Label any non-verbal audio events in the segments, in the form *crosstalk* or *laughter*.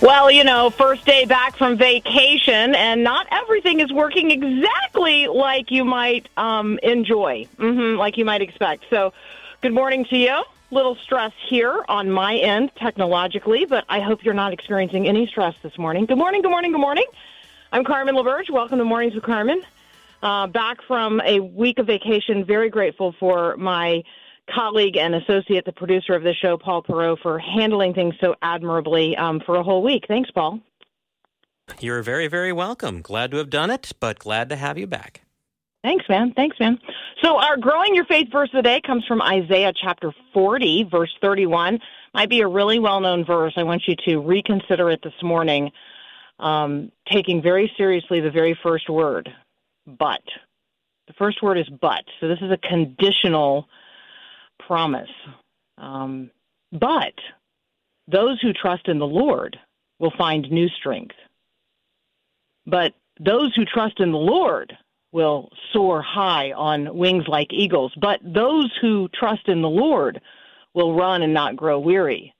Well, you know, first day back from vacation, and not everything is working exactly like you might um, enjoy, hmm like you might expect. So, good morning to you. Little stress here on my end technologically, but I hope you're not experiencing any stress this morning. Good morning, good morning, good morning. I'm Carmen LaBerge. Welcome to Mornings with Carmen. Uh, back from a week of vacation, very grateful for my colleague and associate, the producer of the show, Paul Perot, for handling things so admirably um, for a whole week. Thanks, Paul. You're very, very welcome. Glad to have done it, but glad to have you back. Thanks, man. Thanks, man. So, our growing your faith verse of the day comes from Isaiah chapter 40, verse 31. Might be a really well known verse. I want you to reconsider it this morning, um, taking very seriously the very first word, but. The first word is but. So, this is a conditional promise. Um, but those who trust in the Lord will find new strength. But those who trust in the Lord will soar high on wings like eagles. But those who trust in the Lord will run and not grow weary.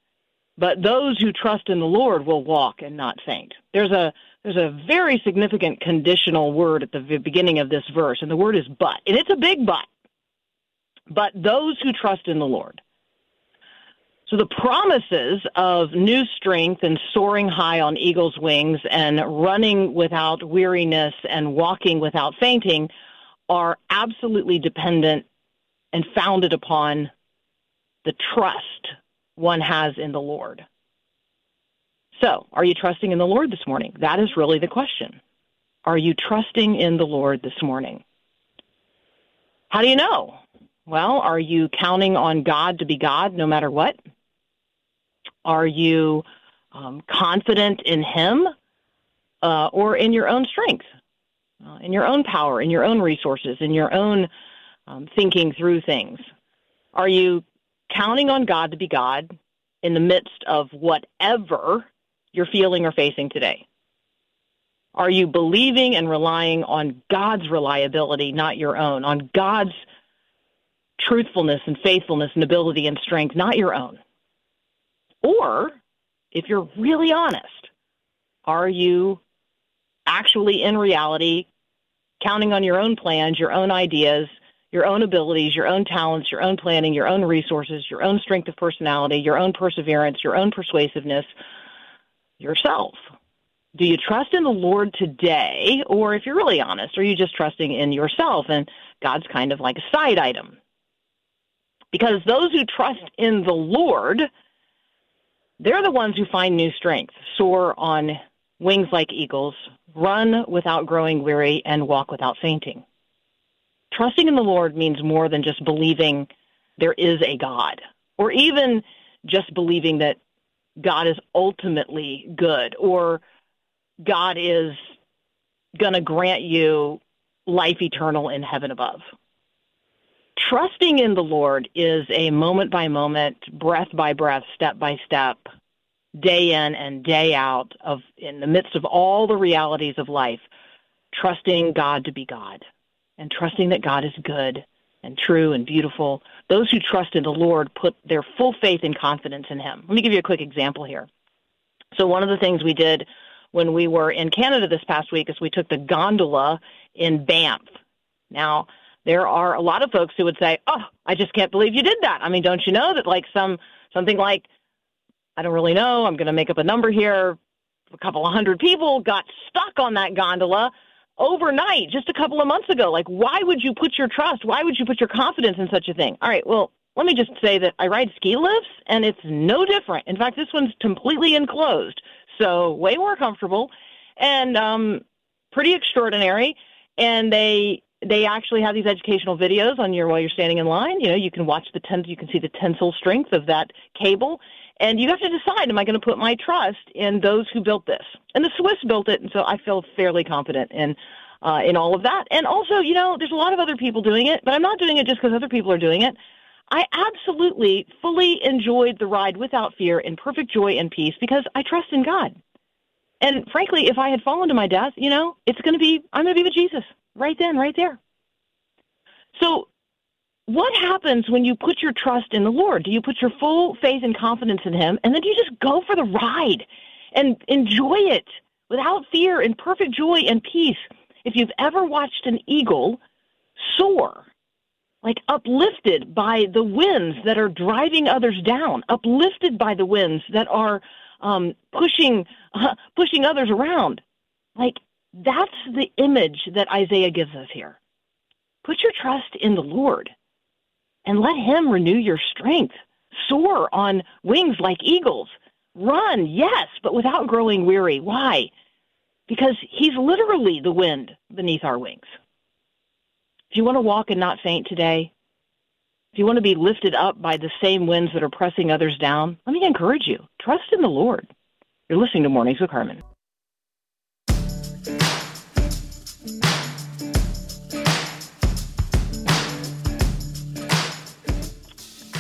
But those who trust in the Lord will walk and not faint. There's a there's a very significant conditional word at the beginning of this verse, and the word is but. And it's a big but. But those who trust in the Lord. So the promises of new strength and soaring high on eagle's wings and running without weariness and walking without fainting are absolutely dependent and founded upon the trust one has in the Lord. So, are you trusting in the Lord this morning? That is really the question. Are you trusting in the Lord this morning? How do you know? Well, are you counting on God to be God no matter what? Are you um, confident in Him uh, or in your own strength, uh, in your own power, in your own resources, in your own um, thinking through things? Are you counting on God to be God in the midst of whatever you're feeling or facing today? Are you believing and relying on God's reliability, not your own, on God's truthfulness and faithfulness and ability and strength, not your own? Or, if you're really honest, are you actually in reality counting on your own plans, your own ideas, your own abilities, your own talents, your own planning, your own resources, your own strength of personality, your own perseverance, your own persuasiveness, yourself? Do you trust in the Lord today, or if you're really honest, are you just trusting in yourself and God's kind of like a side item? Because those who trust in the Lord, they're the ones who find new strength, soar on wings like eagles, run without growing weary, and walk without fainting. Trusting in the Lord means more than just believing there is a God, or even just believing that God is ultimately good, or God is going to grant you life eternal in heaven above. Trusting in the Lord is a moment by moment, breath by breath, step by step, day in and day out of in the midst of all the realities of life, trusting God to be God and trusting that God is good and true and beautiful. Those who trust in the Lord put their full faith and confidence in him. Let me give you a quick example here. So one of the things we did when we were in Canada this past week is we took the gondola in Banff. Now, there are a lot of folks who would say, "Oh, I just can't believe you did that." I mean, don't you know that like some something like I don't really know, I'm going to make up a number here, a couple of hundred people got stuck on that gondola overnight just a couple of months ago. Like why would you put your trust, why would you put your confidence in such a thing? All right, well, let me just say that I ride ski lifts and it's no different. In fact, this one's completely enclosed, so way more comfortable and um, pretty extraordinary. And they they actually have these educational videos on your while you're standing in line. You know, you can watch the tens, you can see the tensile strength of that cable, and you have to decide: Am I going to put my trust in those who built this? And the Swiss built it, and so I feel fairly confident in uh, in all of that. And also, you know, there's a lot of other people doing it, but I'm not doing it just because other people are doing it. I absolutely fully enjoyed the ride without fear in perfect joy and peace because I trust in God. And frankly, if I had fallen to my death, you know, it's going to be, I'm going to be with Jesus right then, right there. So, what happens when you put your trust in the Lord? Do you put your full faith and confidence in Him, and then you just go for the ride and enjoy it without fear in perfect joy and peace? If you've ever watched an eagle soar, like uplifted by the winds that are driving others down, uplifted by the winds that are um, pushing uh, *laughs* pushing others around, like that's the image that Isaiah gives us here. Put your trust in the Lord and let Him renew your strength. Soar on wings like eagles. Run, yes, but without growing weary. Why? Because He's literally the wind beneath our wings. If you want to walk and not faint today, if you want to be lifted up by the same winds that are pressing others down, let me encourage you. Trust in the Lord. You're listening to Mornings with Carmen.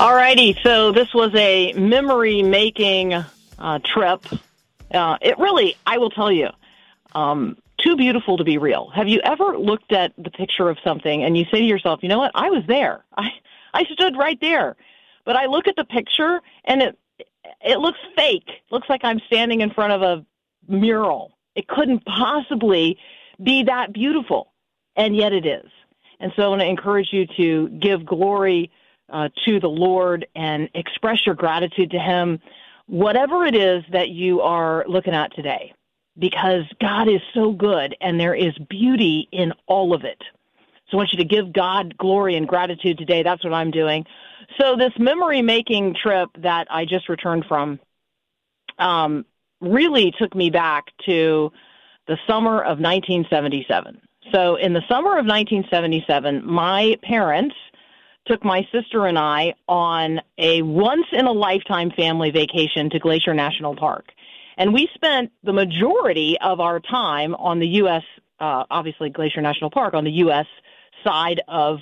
All righty, so this was a memory making uh, trip. Uh, it really, I will tell you, um, too beautiful to be real. Have you ever looked at the picture of something and you say to yourself, you know what, I was there. I, I stood right there. But I look at the picture and it, it looks fake. It looks like I'm standing in front of a mural. It couldn't possibly be that beautiful, and yet it is. And so I want to encourage you to give glory uh, to the Lord and express your gratitude to Him, whatever it is that you are looking at today, because God is so good and there is beauty in all of it. So I want you to give God glory and gratitude today. That's what I'm doing. So this memory making trip that I just returned from um, really took me back to the summer of 1977. So in the summer of 1977, my parents took my sister and I on a once in a lifetime family vacation to Glacier National Park. And we spent the majority of our time on the U.S., uh, obviously Glacier National Park, on the U.S. side of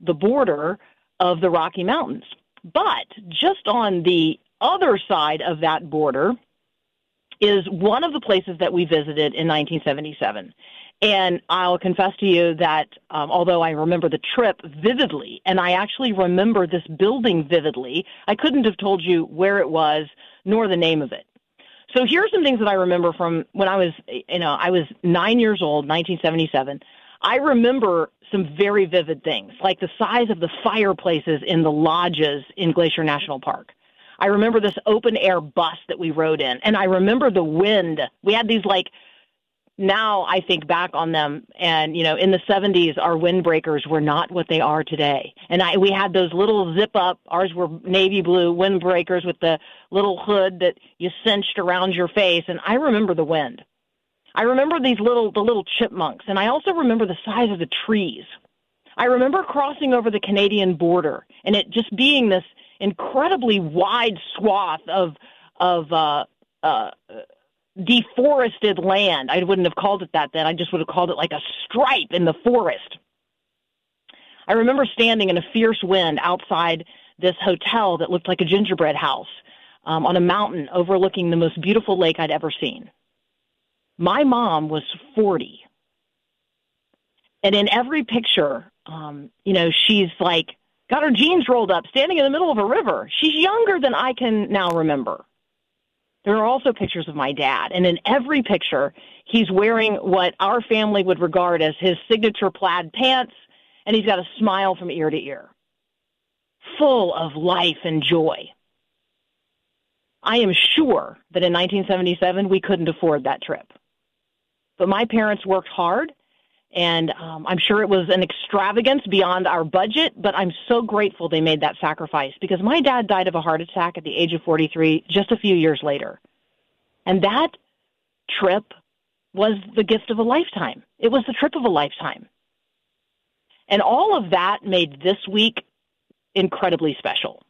the border of the Rocky Mountains. But just on the other side of that border is one of the places that we visited in 1977. And I'll confess to you that um, although I remember the trip vividly, and I actually remember this building vividly, I couldn't have told you where it was nor the name of it. So here are some things that I remember from when I was, you know, I was nine years old, 1977. I remember some very vivid things, like the size of the fireplaces in the lodges in Glacier National Park. I remember this open air bus that we rode in, and I remember the wind. We had these like now I think back on them and you know in the 70s our windbreakers were not what they are today. And I we had those little zip up ours were navy blue windbreakers with the little hood that you cinched around your face and I remember the wind. I remember these little the little chipmunks and I also remember the size of the trees. I remember crossing over the Canadian border and it just being this incredibly wide swath of of uh uh deforested land. I wouldn't have called it that then. I just would have called it like a stripe in the forest. I remember standing in a fierce wind outside this hotel that looked like a gingerbread house um, on a mountain overlooking the most beautiful lake I'd ever seen. My mom was 40. And in every picture, um, you know, she's like got her jeans rolled up, standing in the middle of a river. She's younger than I can now remember. There are also pictures of my dad, and in every picture, he's wearing what our family would regard as his signature plaid pants, and he's got a smile from ear to ear, full of life and joy. I am sure that in 1977 we couldn't afford that trip. But my parents worked hard And um, I'm sure it was an extravagance beyond our budget, but I'm so grateful they made that sacrifice because my dad died of a heart attack at the age of 43 just a few years later. And that trip was the gift of a lifetime. It was the trip of a lifetime. And all of that made this week incredibly special.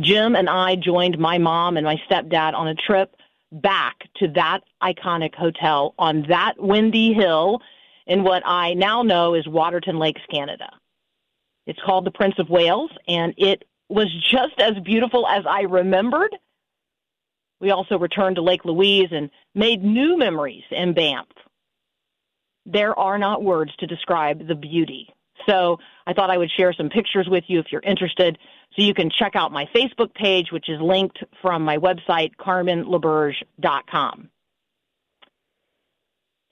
Jim and I joined my mom and my stepdad on a trip back to that iconic hotel on that windy hill in what I now know is Waterton Lakes, Canada. It's called the Prince of Wales, and it was just as beautiful as I remembered. We also returned to Lake Louise and made new memories in Banff. There are not words to describe the beauty. So I thought I would share some pictures with you if you're interested. So you can check out my Facebook page, which is linked from my website, carmenlaberge.com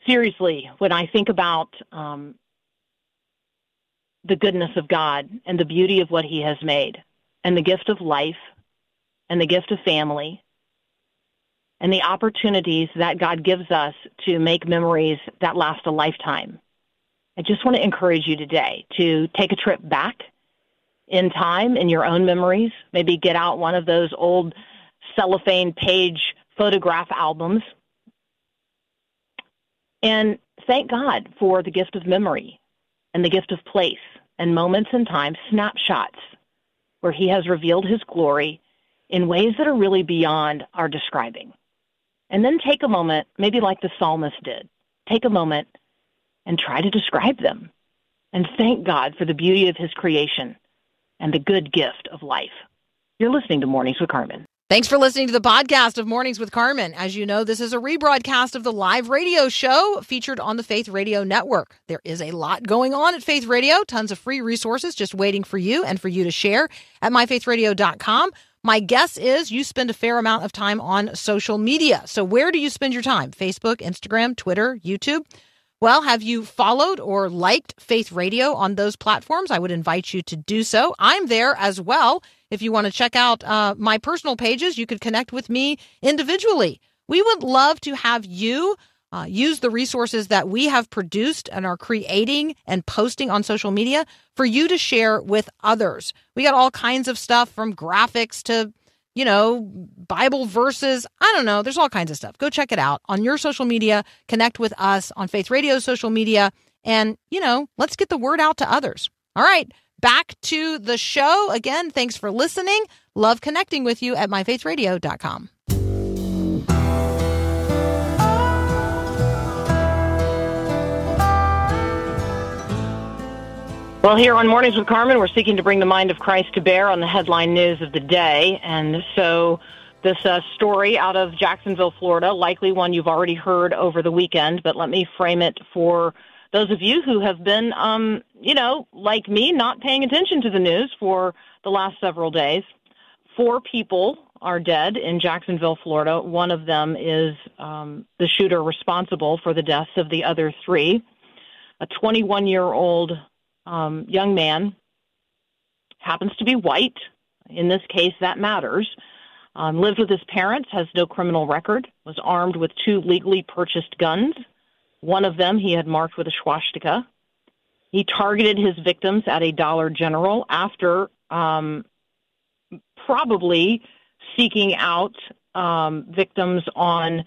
seriously, when I think about um, the goodness of God and the beauty of what He has made, and the gift of life, and the gift of family, and the opportunities that God gives us to make memories that last a lifetime. I just want to encourage you today to take a trip back in time in your own memories. Maybe get out one of those old cellophane page photograph albums and thank God for the gift of memory and the gift of place and moments in time, snapshots where He has revealed His glory in ways that are really beyond our describing. And then take a moment, maybe like the psalmist did, take a moment and try to describe them. And thank God for the beauty of His creation and the good gift of life. You're listening to Mornings with Carmen. Thanks for listening to the podcast of Mornings with Carmen. As you know, this is a rebroadcast of the live radio show featured on the Faith Radio Network. There is a lot going on at Faith Radio, tons of free resources just waiting for you and for you to share at myfaithradio.com. My guess is you spend a fair amount of time on social media. So, where do you spend your time? Facebook, Instagram, Twitter, YouTube? Well, have you followed or liked Faith Radio on those platforms? I would invite you to do so. I'm there as well. If you want to check out uh, my personal pages, you could connect with me individually. We would love to have you uh, use the resources that we have produced and are creating and posting on social media for you to share with others. We got all kinds of stuff from graphics to, you know, Bible verses. I don't know. There's all kinds of stuff. Go check it out on your social media. Connect with us on Faith Radio social media. And, you know, let's get the word out to others. All right back to the show. Again, thanks for listening. Love connecting with you at myfaithradio.com. Well, here on Mornings with Carmen, we're seeking to bring the mind of Christ to bear on the headline news of the day. And so, this uh, story out of Jacksonville, Florida, likely one you've already heard over the weekend, but let me frame it for those of you who have been, um, you know, like me, not paying attention to the news for the last several days. Four people are dead in Jacksonville, Florida. One of them is um, the shooter responsible for the deaths of the other three. A 21 year old um, young man happens to be white. In this case, that matters. Um, lived with his parents, has no criminal record, was armed with two legally purchased guns one of them he had marked with a swastika. He targeted his victims at a Dollar General after um, probably seeking out um, victims on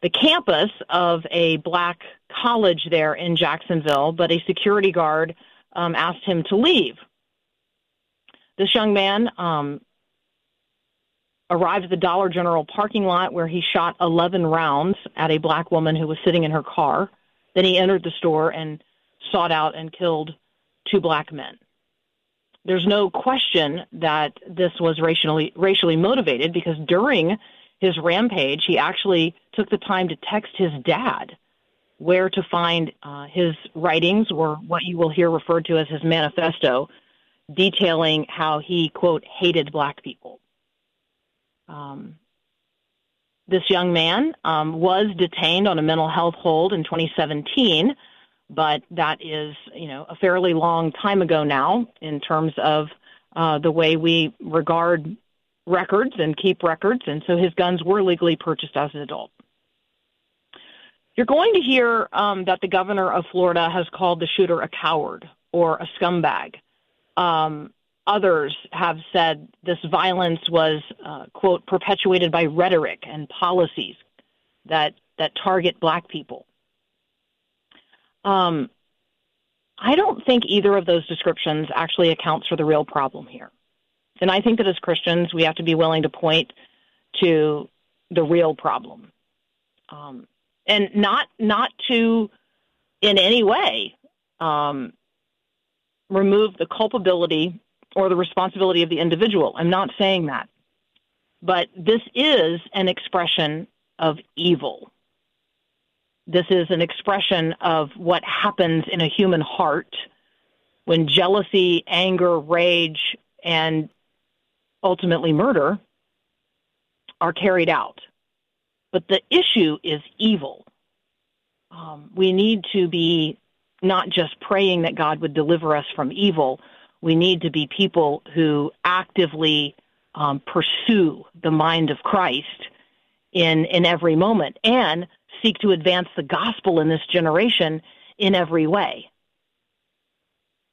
the campus of a black college there in Jacksonville, but a security guard um, asked him to leave. This young man um, arrived at the Dollar General parking lot where he shot 11 rounds at a black woman who was sitting in her car. Then he entered the store and sought out and killed two black men. There's no question that this was racially racially motivated because during his rampage, he actually took the time to text his dad where to find uh, his writings or what you will hear referred to as his manifesto, detailing how he quote hated black people. Um, this young man um, was detained on a mental health hold in 2017, but that is, you know, a fairly long time ago now in terms of uh, the way we regard records and keep records, and so his guns were legally purchased as an adult. You're going to hear um, that the governor of Florida has called the shooter a coward or a scumbag. Um, others have said this violence was, uh, quote, perpetuated by rhetoric and policies that, that target black people. Um, I don't think either of those descriptions actually accounts for the real problem here. And I think that as Christians, we have to be willing to point to the real problem. Um, and not not to in any way um, remove the culpability or the responsibility of the individual. I'm not saying that, but this is an expression of evil. This is an expression of what happens in a human heart when jealousy, anger, rage, and ultimately murder are carried out. But the issue is evil. Um, we need to be not just praying that God would deliver us from evil, we need to be people who actively um, pursue the mind of Christ in, in every moment and seek to advance the gospel in this generation in every way.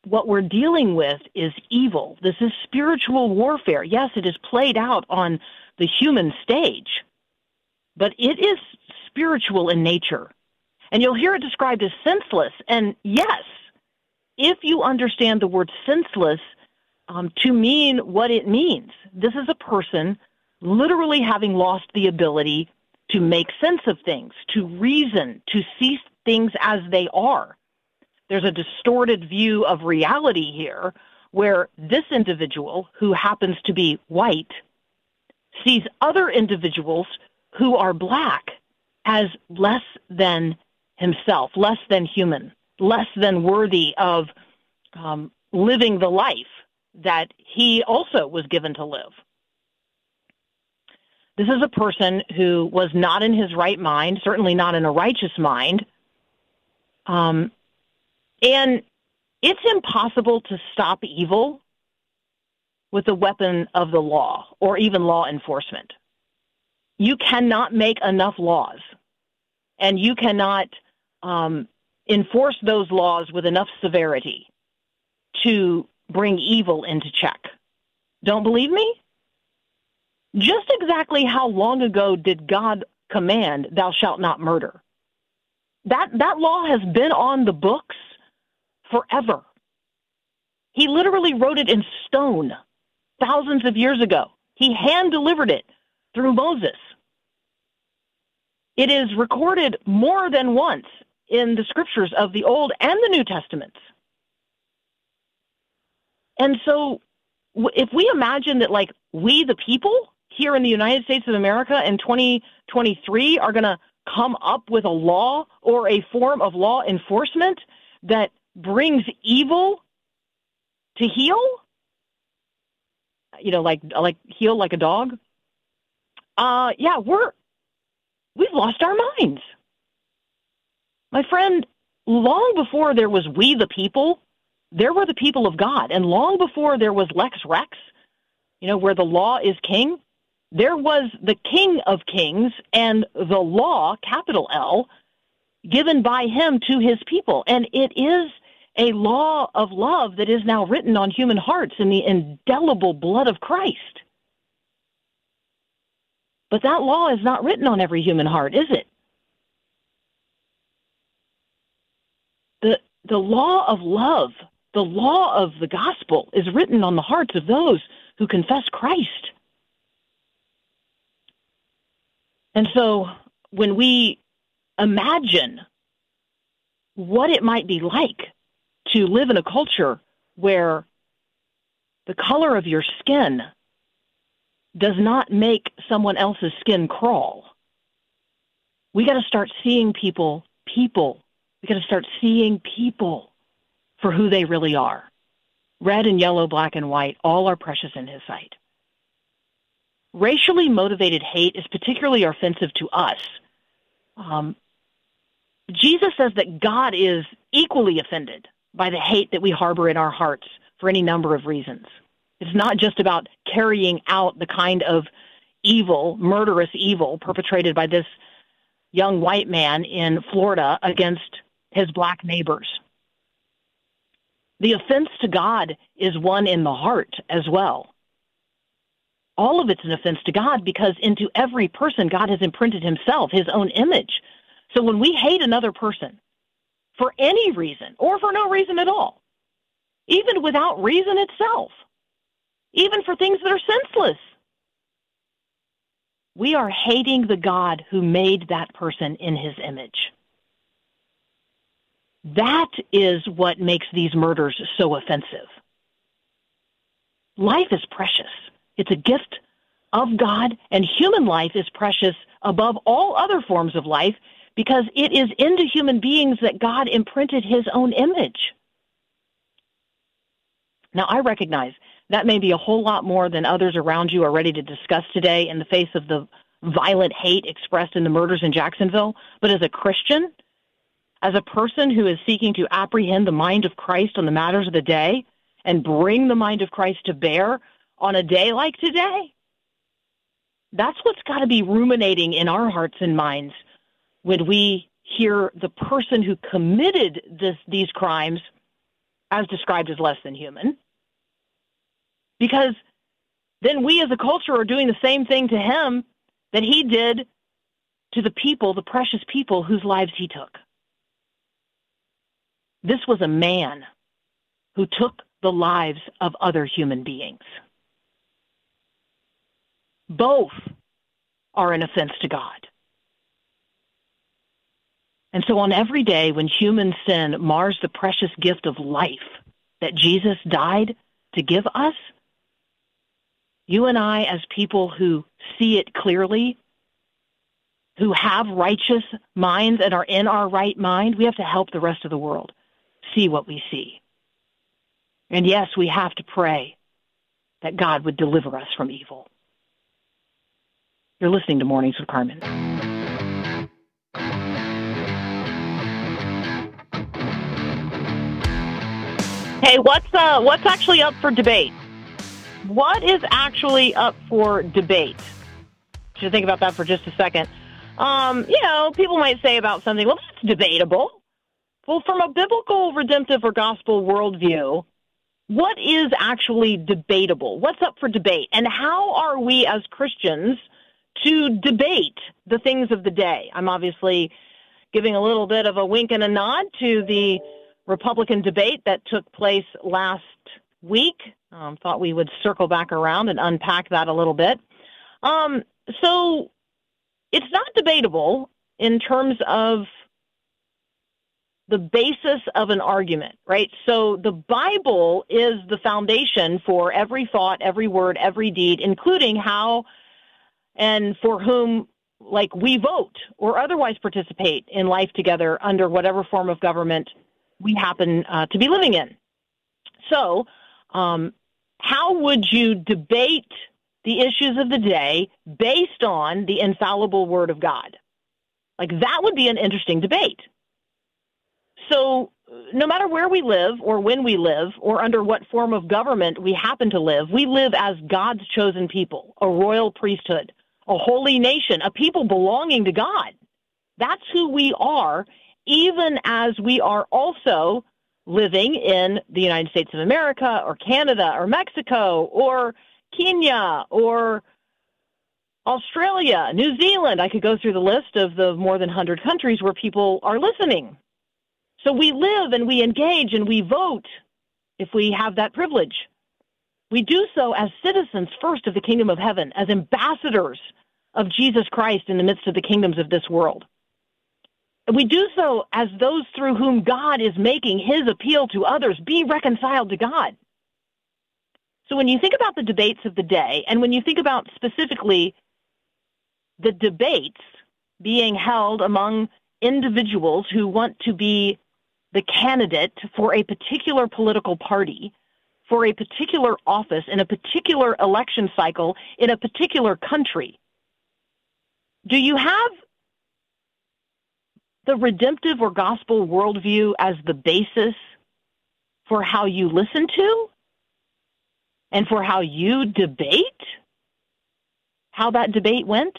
What we're dealing with is evil. This is spiritual warfare. Yes, it is played out on the human stage, but it is spiritual in nature. And you'll hear it described as senseless. And yes, if you understand the word senseless um, to mean what it means, this is a person literally having lost the ability to make sense of things, to reason, to see things as they are. There's a distorted view of reality here where this individual, who happens to be white, sees other individuals who are black as less than himself, less than human, less than worthy of um, living the life that he also was given to live. This is a person who was not in his right mind, certainly not in a righteous mind. Um, and it's impossible to stop evil with the weapon of the law or even law enforcement. You cannot make enough laws, and you cannot um, enforce those laws with enough severity to bring evil into check. Don't believe me? Just exactly how long ago did God command, Thou shalt not murder? That, that law has been on the books forever. He literally wrote it in stone thousands of years ago. He hand delivered it through Moses. It is recorded more than once in the scriptures of the Old and the New Testaments. And so, if we imagine that, like, we, the people here in the United States of America in 2023, are going to come up with a law or a form of law enforcement that brings evil to heel, you know, like like heel like a dog. Uh, yeah, we're we've lost our minds. My friend, long before there was we the people, there were the people of God, and long before there was Lex Rex, you know, where the law is king, there was the King of Kings and the law, capital L, given by him to his people, and it is a law of love that is now written on human hearts in the indelible blood of Christ. But that law is not written on every human heart, is it? The, the law of love, the law of the gospel, is written on the hearts of those who confess Christ. And so when we imagine what it might be like to live in a culture where the color of your skin does not make someone else's skin crawl. We got to start seeing people, people. We got to start seeing people for who they really are. Red and yellow, black and white, all are precious in his sight. Racially motivated hate is particularly offensive to us. Um, Jesus says that God is equally offended by the hate that we harbor in our hearts for any number of reasons. It's not just about carrying out the kind of evil, murderous evil perpetrated by this young white man in Florida against his black neighbors. The offense to God is one in the heart as well. All of it's an offense to God because into every person God has imprinted himself, his own image. So when we hate another person for any reason or for no reason at all, even without reason itself, even for things that are senseless, we are hating the God who made that person in his image. That is what makes these murders so offensive. Life is precious. It's a gift of God, and human life is precious above all other forms of life because it is into human beings that God imprinted his own image. Now, I recognize that may be a whole lot more than others around you are ready to discuss today in the face of the violent hate expressed in the murders in Jacksonville. But as a Christian, as a person who is seeking to apprehend the mind of Christ on the matters of the day and bring the mind of Christ to bear on a day like today, that's what's got to be ruminating in our hearts and minds when we hear the person who committed this, these crimes as described as less than human. Because then we as a culture are doing the same thing to him that he did to the people, the precious people whose lives he took. This was a man who took the lives of other human beings. Both are an offense to God. And so, on every day when human sin mars the precious gift of life that Jesus died to give us, you and I, as people who see it clearly, who have righteous minds and are in our right mind, we have to help the rest of the world see what we see. And yes, we have to pray that God would deliver us from evil. You're listening to Mornings with Carmen. Hey, what's uh, what's actually up for debate? What is actually up for debate? Should think about that for just a second. Um, you know, people might say about something, well, that's debatable. Well, from a biblical, redemptive, or gospel worldview, what is actually debatable? What's up for debate? And how are we as Christians to debate the things of the day? I'm obviously giving a little bit of a wink and a nod to the Republican debate that took place last week. Um, thought we would circle back around and unpack that a little bit. Um, so it's not debatable in terms of the basis of an argument, right? So the Bible is the foundation for every thought, every word, every deed, including how and for whom like we vote or otherwise participate in life together under whatever form of government we happen uh, to be living in. So, um, how would you debate the issues of the day based on the infallible Word of God? Like, that would be an interesting debate. So, no matter where we live or when we live or under what form of government we happen to live, we live as God's chosen people, a royal priesthood, a holy nation, a people belonging to God. That's who we are, even as we are also living in the United States of America or Canada or Mexico or Kenya or Australia, New Zealand. I could go through the list of the more than 100 countries where people are listening. So we live and we engage and we vote if we have that privilege. We do so as citizens first of the kingdom of heaven, as ambassadors of Jesus Christ in the midst of the kingdoms of this world. And we do so as those through whom God is making his appeal to others be reconciled to God. So when you think about the debates of the day, and when you think about specifically the debates being held among individuals who want to be the candidate for a particular political party, for a particular office, in a particular election cycle, in a particular country, do you have the redemptive or gospel worldview as the basis for how you listen to and for how you debate how that debate went?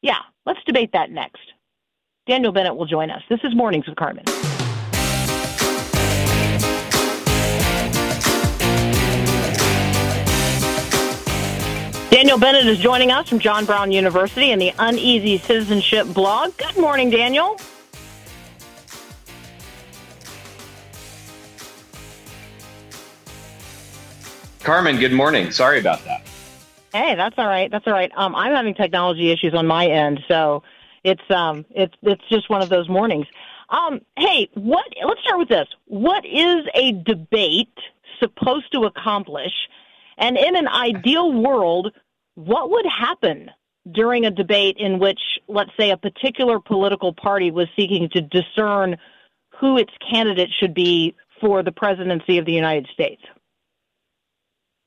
Yeah, let's debate that next. Daniel Bennett will join us. This is Mornings with Carmen. Daniel Bennett is joining us from John Brown University and the Uneasy Citizenship blog. Good morning, Daniel. Carmen, good morning. Sorry about that. Hey, that's all right. That's all right. Um, I'm having technology issues on my end, so it's um, it's it's just one of those mornings. Um, hey, what? Let's start with this. What is a debate supposed to accomplish? And in an ideal world, what would happen during a debate in which, let's say, a particular political party was seeking to discern who its candidate should be for the presidency of the United States?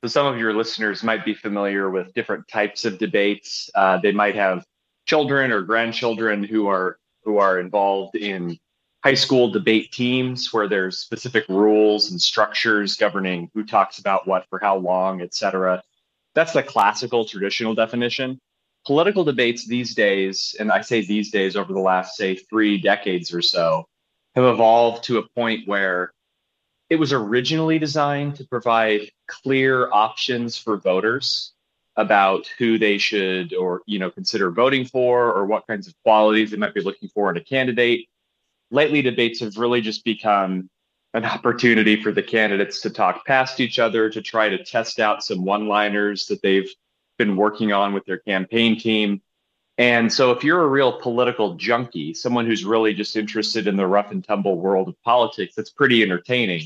So, some of your listeners might be familiar with different types of debates. Uh, they might have children or grandchildren who are who are involved in high school debate teams where there's specific rules and structures governing who talks about what for how long, et cetera. That's the classical traditional definition. Political debates these days, and I say these days over the last, say, three decades or so, have evolved to a point where it was originally designed to provide clear options for voters about who they should or you know consider voting for or what kinds of qualities they might be looking for in a candidate. Lately debates have really just become an opportunity for the candidates to talk past each other to try to test out some one liners that they've been working on with their campaign team. And so if you're a real political junkie someone who's really just interested in the rough and tumble world of politics that's pretty entertaining.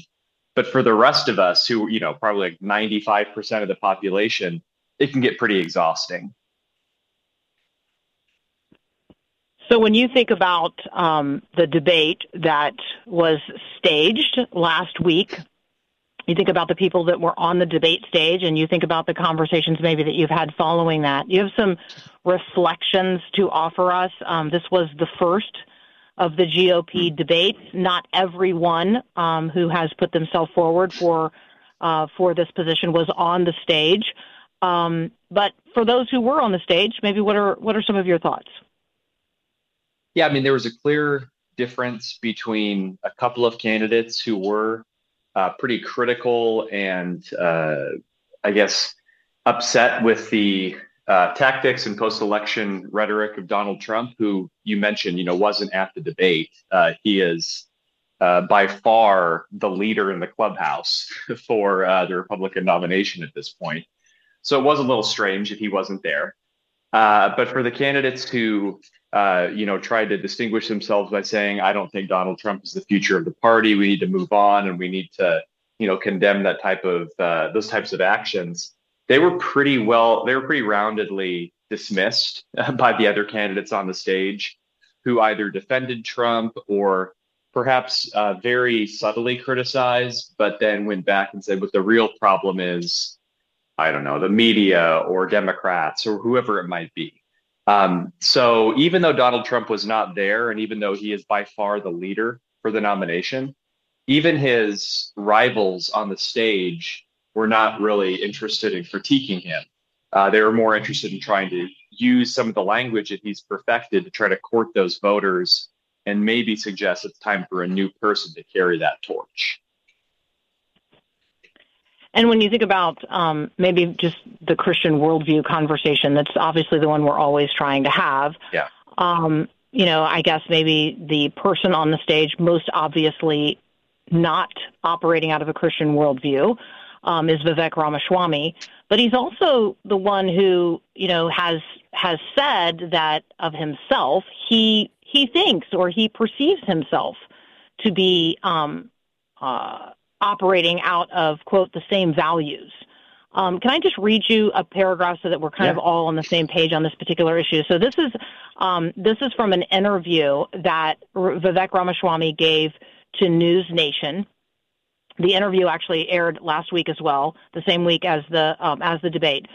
But for the rest of us who you know probably like 95% of the population it can get pretty exhausting. So, when you think about um, the debate that was staged last week, you think about the people that were on the debate stage, and you think about the conversations maybe that you've had following that. You have some reflections to offer us. Um, this was the first of the GOP debates. Not everyone um, who has put themselves forward for uh, for this position was on the stage. Um, but for those who were on the stage, maybe what are what are some of your thoughts? Yeah, I mean, there was a clear difference between a couple of candidates who were uh, pretty critical and, uh, I guess, upset with the uh, tactics and post-election rhetoric of Donald Trump, who you mentioned, you know, wasn't at the debate. Uh, he is uh, by far the leader in the clubhouse *laughs* for uh, the Republican nomination at this point. So it was a little strange if he wasn't there. Uh, but for the candidates who, uh, you know, tried to distinguish themselves by saying, "I don't think Donald Trump is the future of the party. We need to move on, and we need to, you know, condemn that type of uh, those types of actions," they were pretty well, they were pretty roundedly dismissed *laughs* by the other candidates on the stage, who either defended Trump or perhaps uh, very subtly criticized, but then went back and said, "What the real problem is." I don't know, the media or Democrats or whoever it might be. Um, so even though Donald Trump was not there, and even though he is by far the leader for the nomination, even his rivals on the stage were not really interested in critiquing him. Uh, they were more interested in trying to use some of the language that he's perfected to try to court those voters and maybe suggest it's time for a new person to carry that torch. And when you think about um, maybe just the Christian worldview conversation, that's obviously the one we're always trying to have. Yeah. Um, you know, I guess maybe the person on the stage most obviously not operating out of a Christian worldview um, is Vivek Ramaswamy, but he's also the one who you know has has said that of himself he he thinks or he perceives himself to be um, uh, operating out of, quote, the same values. Um, can I just read you a paragraph so that we're kind yeah. of all on the same page on this particular issue? So this is um, this is from an interview that Vivek Ramaswamy gave to News Nation. The interview actually aired last week as well, the same week as the um, as the debate.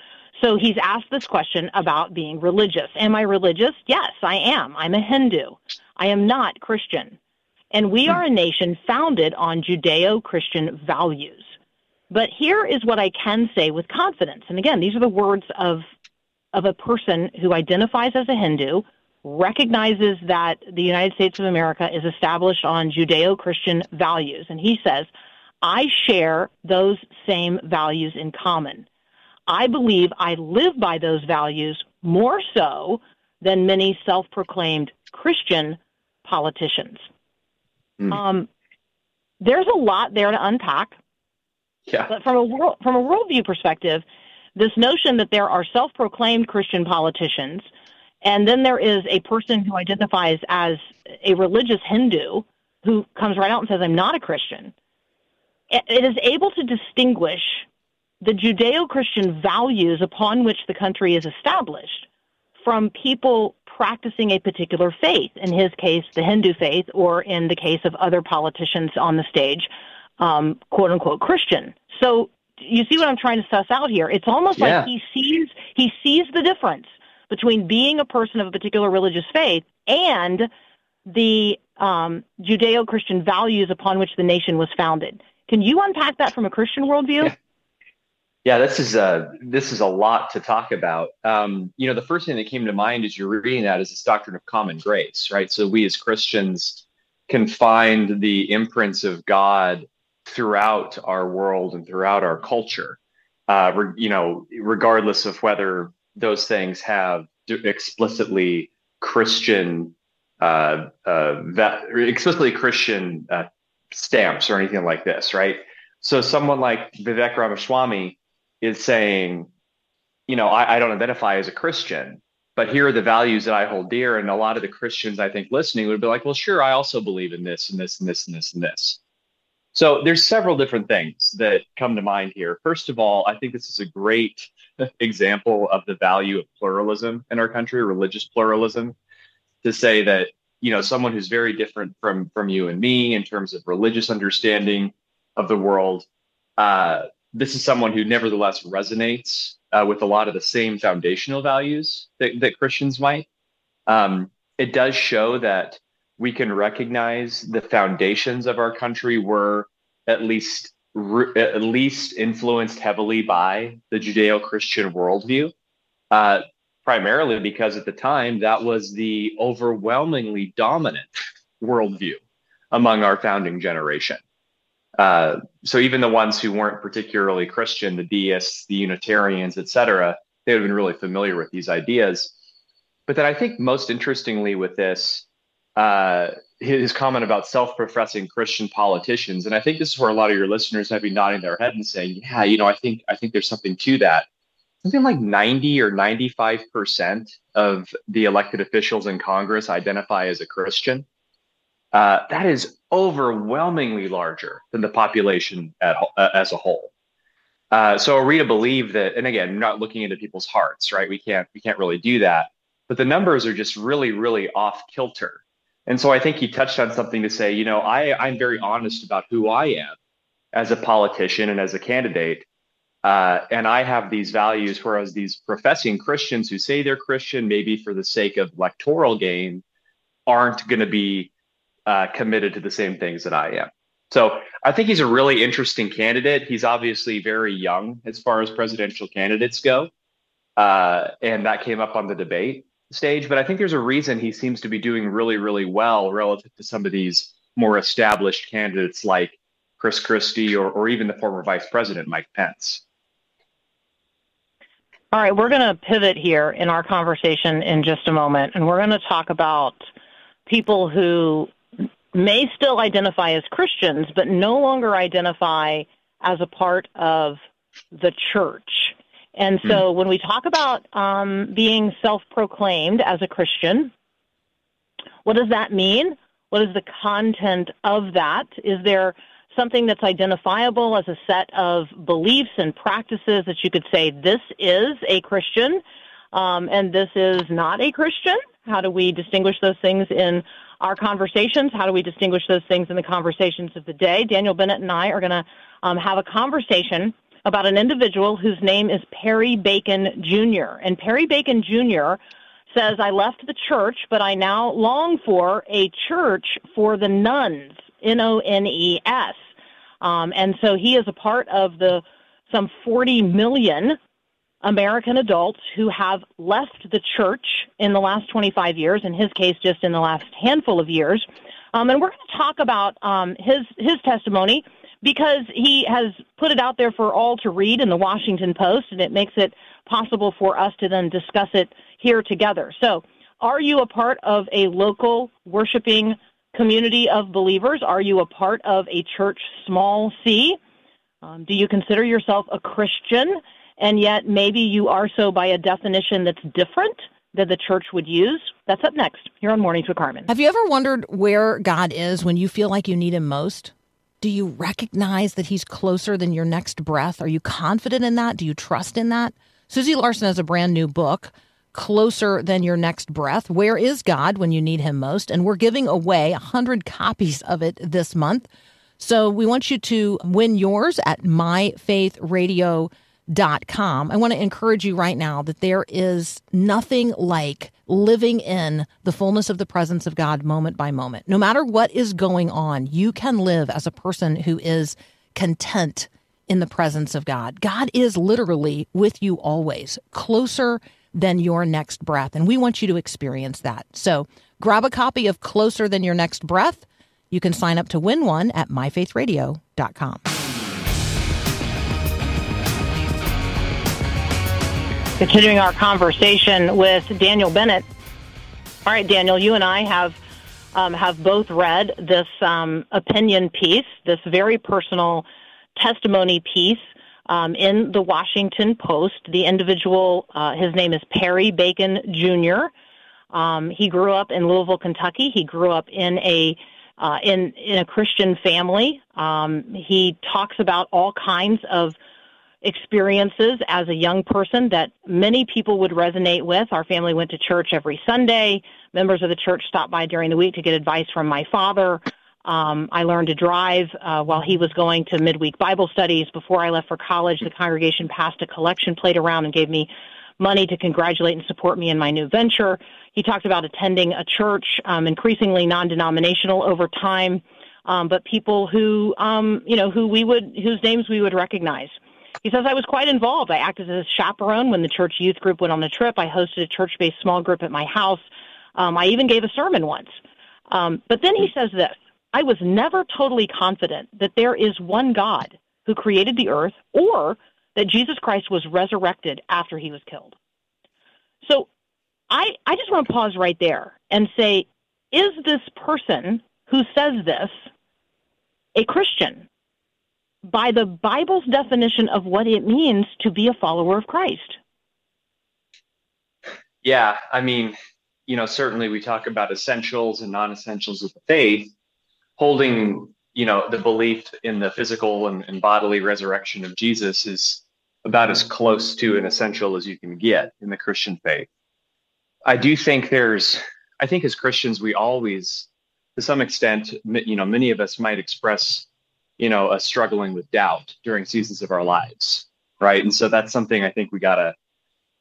So he's asked this question about being religious. Am I religious? Yes, I am. I'm a Hindu. I am not Christian. And we hmm. are a nation founded on Judeo Christian values. But here is what I can say with confidence. And again, these are the words of, of a person who identifies as a Hindu, recognizes that the United States of America is established on Judeo Christian values. And he says, I share those same values in common. I believe I live by those values more so than many self proclaimed Christian politicians. Hmm. Um, there's a lot there to unpack. Yeah. But from a world, from a worldview perspective, this notion that there are self-proclaimed Christian politicians, and then there is a person who identifies as a religious Hindu who comes right out and says, "I'm not a Christian." It is able to distinguish the Judeo-Christian values upon which the country is established from people practicing a particular faith. In his case, the Hindu faith, or in the case of other politicians on the stage, um, quote unquote Christian. So you see what I'm trying to suss out here? It's almost Yeah. like he sees he sees the difference between being a person of a particular religious faith and the um, Judeo-Christian values upon which the nation was founded. Can you unpack that from a Christian worldview? Yeah. Yeah, this is a this is a lot to talk about. Um, you know, the first thing that came to mind as you're reading that is this doctrine of common grace, right? So we as Christians can find the imprints of God throughout our world and throughout our culture. Uh, re- you know, regardless of whether those things have explicitly Christian, uh, uh, explicitly Christian uh, stamps or anything like this, right? So someone like Vivek Ramaswamy is saying, you know, I, I don't identify as a Christian, but here are the values that I hold dear. And a lot of the Christians, I think, listening would be like, well, sure, I also believe in this and this and this and this and this. So there's several different things that come to mind here. First of all, I think this is a great *laughs* example of the value of pluralism in our country, religious pluralism, to say that you know someone who's very different from from you and me in terms of religious understanding of the world. Uh, this is someone who nevertheless resonates uh, with a lot of the same foundational values that, that Christians might. Um, it does show that we can recognize the foundations of our country were at least at least influenced heavily by the Judeo-Christian worldview, uh, primarily because at the time that was the overwhelmingly dominant worldview among our founding generation. Uh, so even the ones who weren't particularly Christian, the deists, the Unitarians, etc., they would have been really familiar with these ideas. But then I think most interestingly with this, uh, his comment about self-professing Christian politicians, and I think this is where a lot of your listeners might be nodding their head and saying, "Yeah, you know, I think I think there's something to that." Something like 90 or 95 percent of the elected officials in Congress identify as a Christian. Uh, that is overwhelmingly larger than the population at, uh, as a whole. Uh, so are we believe that? And again, not looking into people's hearts, right? We can't we can't really do that. But the numbers are just really, really off kilter. And so I think he touched on something to say, you know, I, I'm very honest about who I am as a politician and as a candidate. Uh, and I have these values, whereas these professing Christians who say they're Christian, maybe for the sake of electoral gain, aren't going to be uh, committed to the same things that I am. So I think he's a really interesting candidate. He's obviously very young as far as presidential candidates go. Uh, and that came up on the debate stage. But I think there's a reason he seems to be doing really, really well relative to some of these more established candidates like Chris Christie or, or even the former vice president, Mike Pence. All right, we're going to pivot here in our conversation in just a moment, and we're going to talk about people who may still identify as Christians, but no longer identify as a part of the church. And so when we talk about um, being self proclaimed as a Christian, what does that mean? What is the content of that? Is there something that's identifiable as a set of beliefs and practices that you could say this is a Christian um, and this is not a Christian? How do we distinguish those things in our conversations? How do we distinguish those things in the conversations of the day? Daniel Bennett and I are going to um, have a conversation about an individual whose name is Perry Bacon Jr. And Perry Bacon Jr. says, I left the church, but I now long for a church for the nones, N O N E S. Um, and so he is a part of the some 40 million American adults who have left the church in the last 25 years, in his case, just in the last handful of years. Um, and we're going to talk about um, his, his testimony because he has put it out there for all to read in the Washington Post, and it makes it possible for us to then discuss it here together. So, are you a part of a local worshiping community of believers? Are you a part of a church small c? Um, do you consider yourself a Christian? And yet maybe you are so by a definition that's different that the church would use? That's up next here on Mornings with Carmen. Have you ever wondered where God is when you feel like you need Him most? Do you recognize that He's closer than your next breath? Are you confident in that? Do you trust in that? Susie Larson has a brand new book, Closer Than Your Next Breath. Where is God when you need Him most? And we're giving away 100 copies of it this month. So we want you to win yours at myfaithradio.com dot com. I want to encourage you right now that there is nothing like living in the fullness of the presence of God moment by moment. No matter what is going on, you can live as a person who is content in the presence of God. God is literally with you always, closer than your next breath. And we want you to experience that. So grab a copy of Closer Than Your Next Breath. You can sign up to win one at myfaithradio.com. Continuing our conversation with Daniel Bennett. All right, Daniel, you and I have um, have both read this um, opinion piece, this very personal testimony piece um, in the Washington Post. The individual, uh, his name is Perry Bacon Jr. Um, he grew up in Louisville, Kentucky. He grew up in a uh, in in a Christian family. Um, he talks about all kinds of experiences as a young person that many people would resonate with. Our family went to church every Sunday. Members of the church stopped by during the week to get advice from my father. Um, I learned to drive uh, while he was going to midweek Bible studies. Before I left for college, the congregation passed a collection plate around and gave me money to congratulate and support me in my new venture. He talked about attending a church, um, increasingly non-denominational over time, um, but people who, um, you know, who we would, whose names we would recognize. He says, I was quite involved. I acted as a chaperone when the church youth group went on the trip. I hosted a church based small group at my house. Um, I even gave a sermon once. Um, but then he says this I was never totally confident that there is one God who created the earth or that Jesus Christ was resurrected after he was killed. So I, I just want to pause right there and say, is this person who says this a Christian? By the Bible's definition of what it means to be a follower of Christ. Yeah, I mean, you know, certainly we talk about essentials and non-essentials of the faith, holding, you know, the belief in the physical and, and bodily resurrection of Jesus is about as close to an essential as you can get in the Christian faith. I do think there's, I think as Christians, we always, to some extent, you know, many of us might express you know, a struggling with doubt during seasons of our lives, right? And so that's something I think we gotta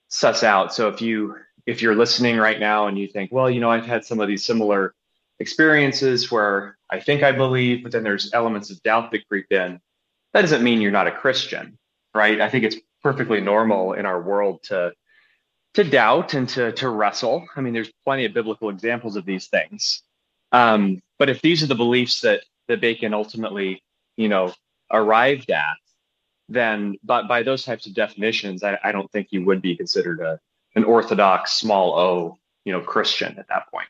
suss out. So if you if you're listening right now and you think, well, you know, I've had some of these similar experiences where I think I believe, but then there's elements of doubt that creep in. That doesn't mean you're not a Christian, right? I think it's perfectly normal in our world to to doubt and to to wrestle. I mean, there's plenty of biblical examples of these things. Um, but if these are the beliefs that that Bacon ultimately you know, arrived at, then but by those types of definitions, I, I don't think you would be considered a an orthodox small o, you know, Christian at that point.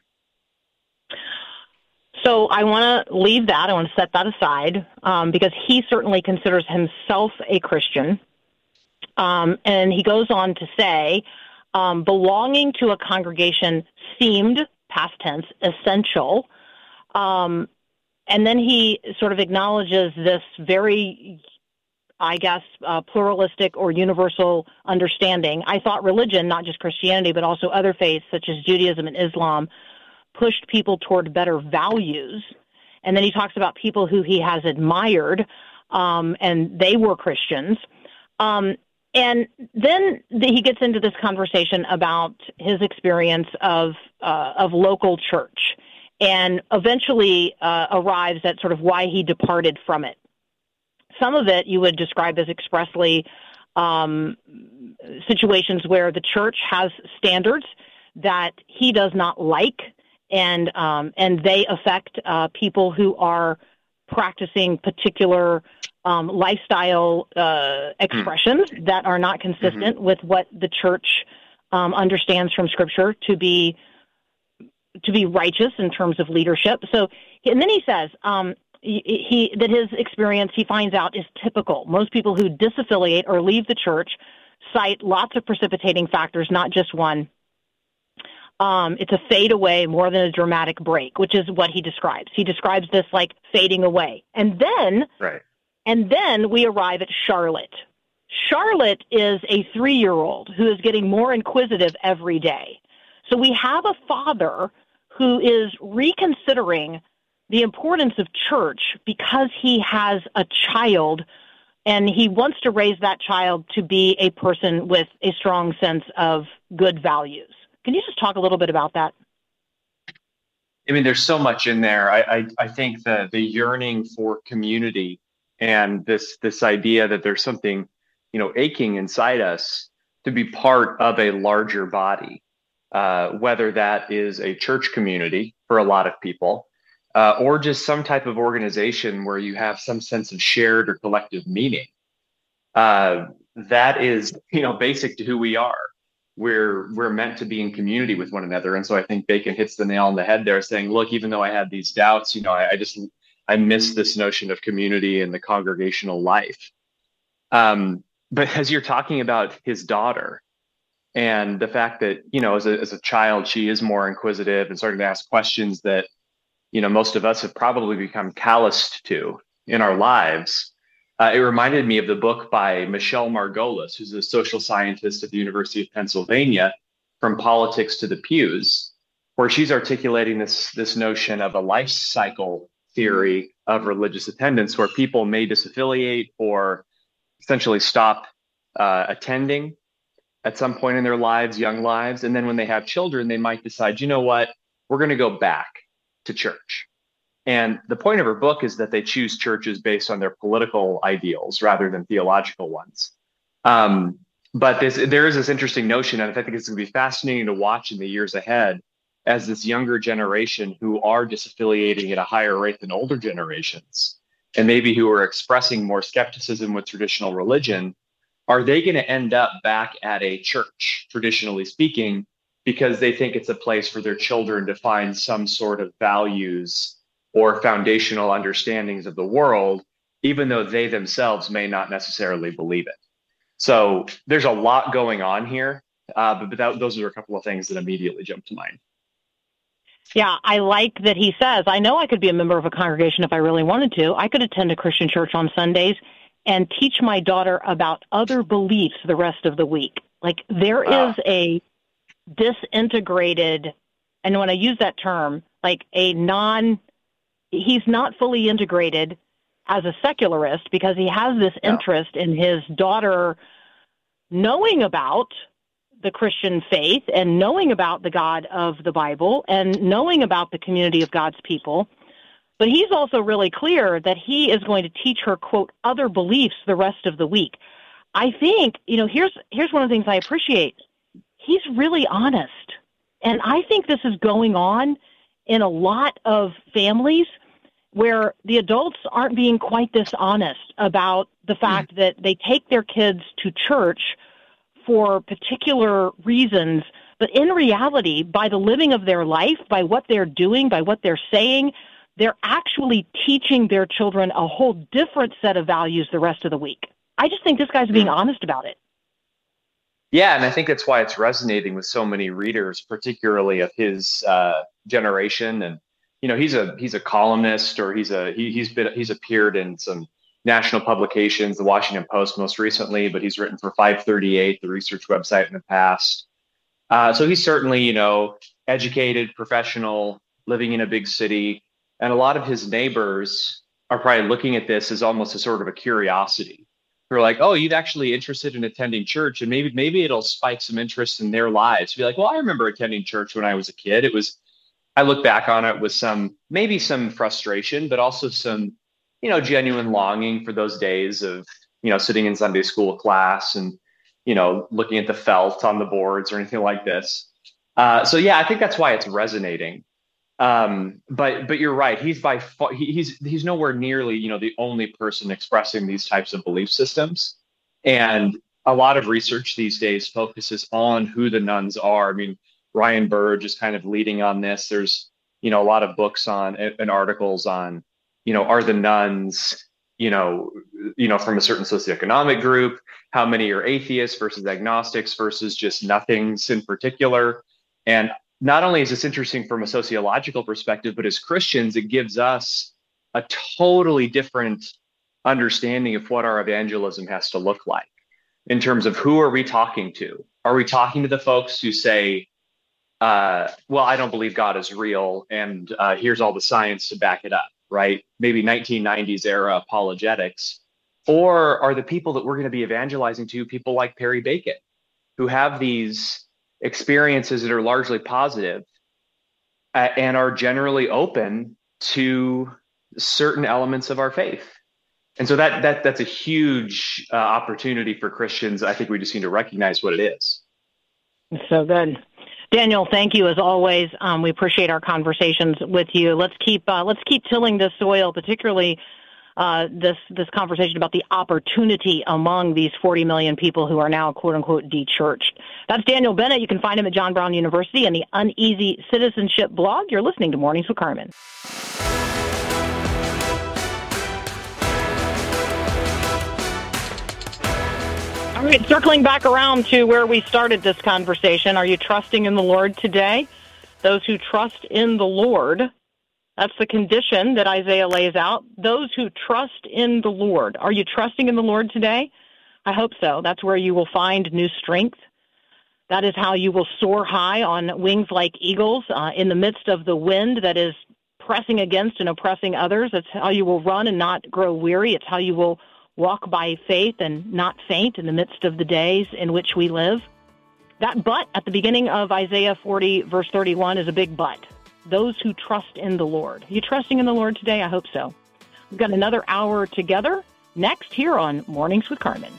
So I want to leave that. I want to set that aside um, because he certainly considers himself a Christian. Um, and he goes on to say, um, belonging to a congregation seemed, past tense, essential. Um, and then he sort of acknowledges this very I guess, uh, pluralistic or universal understanding. I thought religion, not just Christianity, but also other faiths such as Judaism and Islam, pushed people toward better values. And then he talks about people who he has admired, um, and they were Christians. Um, and then he gets into this conversation about his experience of uh, of local church and eventually uh, arrives at sort of why he departed from it. Some of it you would describe as expressly um, situations where the church has standards that he does not like, and um, and they affect uh, people who are practicing particular um, lifestyle uh, expressions mm. that are not consistent mm-hmm. with what the church um, understands from Scripture to be to be righteous in terms of leadership. So, and then he says um, he, he that his experience he finds out is typical. Most people who disaffiliate or leave the church cite lots of precipitating factors, not just one. Um, it's a fade away more than a dramatic break, which is what he describes. He describes this like fading away, and then right. And then we arrive at Charlotte. Charlotte is a three year old who is getting more inquisitive every day. So we have a father who is reconsidering the importance of church because he has a child and he wants to raise that child to be a person with a strong sense of good values. Can you just talk a little bit about that? I mean, there's so much in there. I, I, I think that the yearning for community and this this idea that there's something you know aching inside us to be part of a larger body uh, whether that is a church community for a lot of people uh, or just some type of organization where you have some sense of shared or collective meaning. Uh, that is you know basic to who we are. We're we're meant to be in community with one another. And so i think bacon hits the nail on the head there saying look even though i had these doubts you know i, I just I miss this notion of community and the congregational life. Um, but as you're talking about his daughter and the fact that, you know, as a, as a child, she is more inquisitive and starting to ask questions that, you know, most of us have probably become calloused to in our lives. Uh, it reminded me of the book by Michele Margolis, who's a social scientist at the University of Pennsylvania, From Politics to the Pews, where she's articulating this, this notion of a life cycle theory of religious attendance where people may disaffiliate or essentially stop uh, attending at some point in their lives, young lives. And then when they have children, they might decide, you know what, we're going to go back to church. And the point of her book is that they choose churches based on their political ideals rather than theological ones. Um, but this, there is this interesting notion, and I think it's going to be fascinating to watch in the years ahead as this younger generation who are disaffiliating at a higher rate than older generations, and maybe who are expressing more skepticism with traditional religion, are they going to end up back at a church, traditionally speaking, because they think it's a place for their children to find some sort of values or foundational understandings of the world, even though they themselves may not necessarily believe it? So there's a lot going on here, uh, but, but that, those are a couple of things that immediately jump to mind. Yeah, I like that he says, I know I could be a member of a congregation if I really wanted to. I could attend a Christian church on Sundays and teach my daughter about other beliefs the rest of the week. Like there wow. is a disintegrated, and when I use that term, like a non, he's not fully integrated as a secularist because he has this interest in his daughter knowing about the Christian faith and knowing about the God of the Bible and knowing about the community of God's people. But he's also really clear that he is going to teach her, quote, other beliefs the rest of the week. I think, you know, here's here's one of the things I appreciate. He's really honest. And I think this is going on in a lot of families where the adults aren't being quite this honest about the fact mm. that they take their kids to church for particular reasons, but in reality, by the living of their life, by what they're doing, by what they're saying, they're actually teaching their children a whole different set of values the rest of the week. I just think this guy's being honest about it. Yeah, and I think that's why it's resonating with so many readers, particularly of his uh, generation. And you know, he's a he's a columnist, or he's a he, he's been he's appeared in some national publications, the Washington Post most recently, but he's written for 538, the research website in the past. Uh, so he's certainly, you know, educated, professional, living in a big city. And a lot of his neighbors are probably looking at this as almost a sort of a curiosity. They're like, oh, you'd actually interested in attending church, and maybe maybe it'll spike some interest in their lives. Be like, well, I remember attending church when I was a kid. It was, I look back on it with some maybe some frustration, but also some you know, genuine longing for those days of you know, sitting in Sunday school class and, you know, looking at the felt on the boards or anything like this. Uh, so yeah, I think that's why it's resonating. Um, but but you're right. He's by far he, he's he's nowhere nearly you know the only person expressing these types of belief systems. And a lot of research these days focuses on who the nones are. I mean, Ryan Burge is kind of leading on this. There's you know a lot of books on and articles on you know are the nones you know you know from a certain socioeconomic group how many are atheists versus agnostics versus just nothings in particular and not only is this interesting from a sociological perspective but as christians it gives us a totally different understanding of what our evangelism has to look like in terms of who are we talking to are we talking to the folks who say uh, well, I don't believe God is real, and uh, here's all the science to back it up, right? Maybe 1990s era apologetics. Or are the people that we're going to be evangelizing to people like Perry Bacon, who have these experiences that are largely positive, uh, and are generally open to certain elements of our faith? And so that that that's a huge uh, opportunity for Christians. I think we just need to recognize what it is. So good. Daniel, thank you as always. Um, we appreciate our conversations with you. Let's keep uh, let's keep tilling the soil, particularly uh, this this conversation about the opportunity among these 40 million people who are now quote unquote dechurched. That's Daniel Bennett. You can find him at John Brown University and the Uneasy Citizenship blog. You're listening to Mornings with Carmen. All right, circling back around to where we started this conversation. Are you trusting in the Lord today? Those who trust in the Lord, that's the condition that Isaiah lays out. Those who trust in the Lord. Are you trusting in the Lord today? I hope so. That's where you will find new strength. That is how you will soar high on wings like eagles uh, in the midst of the wind that is pressing against and oppressing others. That's how you will run and not grow weary. It's how you will walk by faith and not faint in the midst of the days in which we live. That but at the beginning of Isaiah 40, verse 31, is a big but. Those who trust in the Lord. Are you trusting in the Lord today? I hope so. We've got another hour together next here on Mornings with Carmen.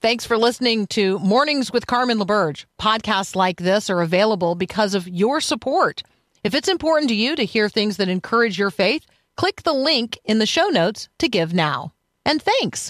Thanks for listening to Mornings with Carmen LaBerge. Podcasts like this are available because of your support. If it's important to you to hear things that encourage your faith, click the link in the show notes to give now. And thanks.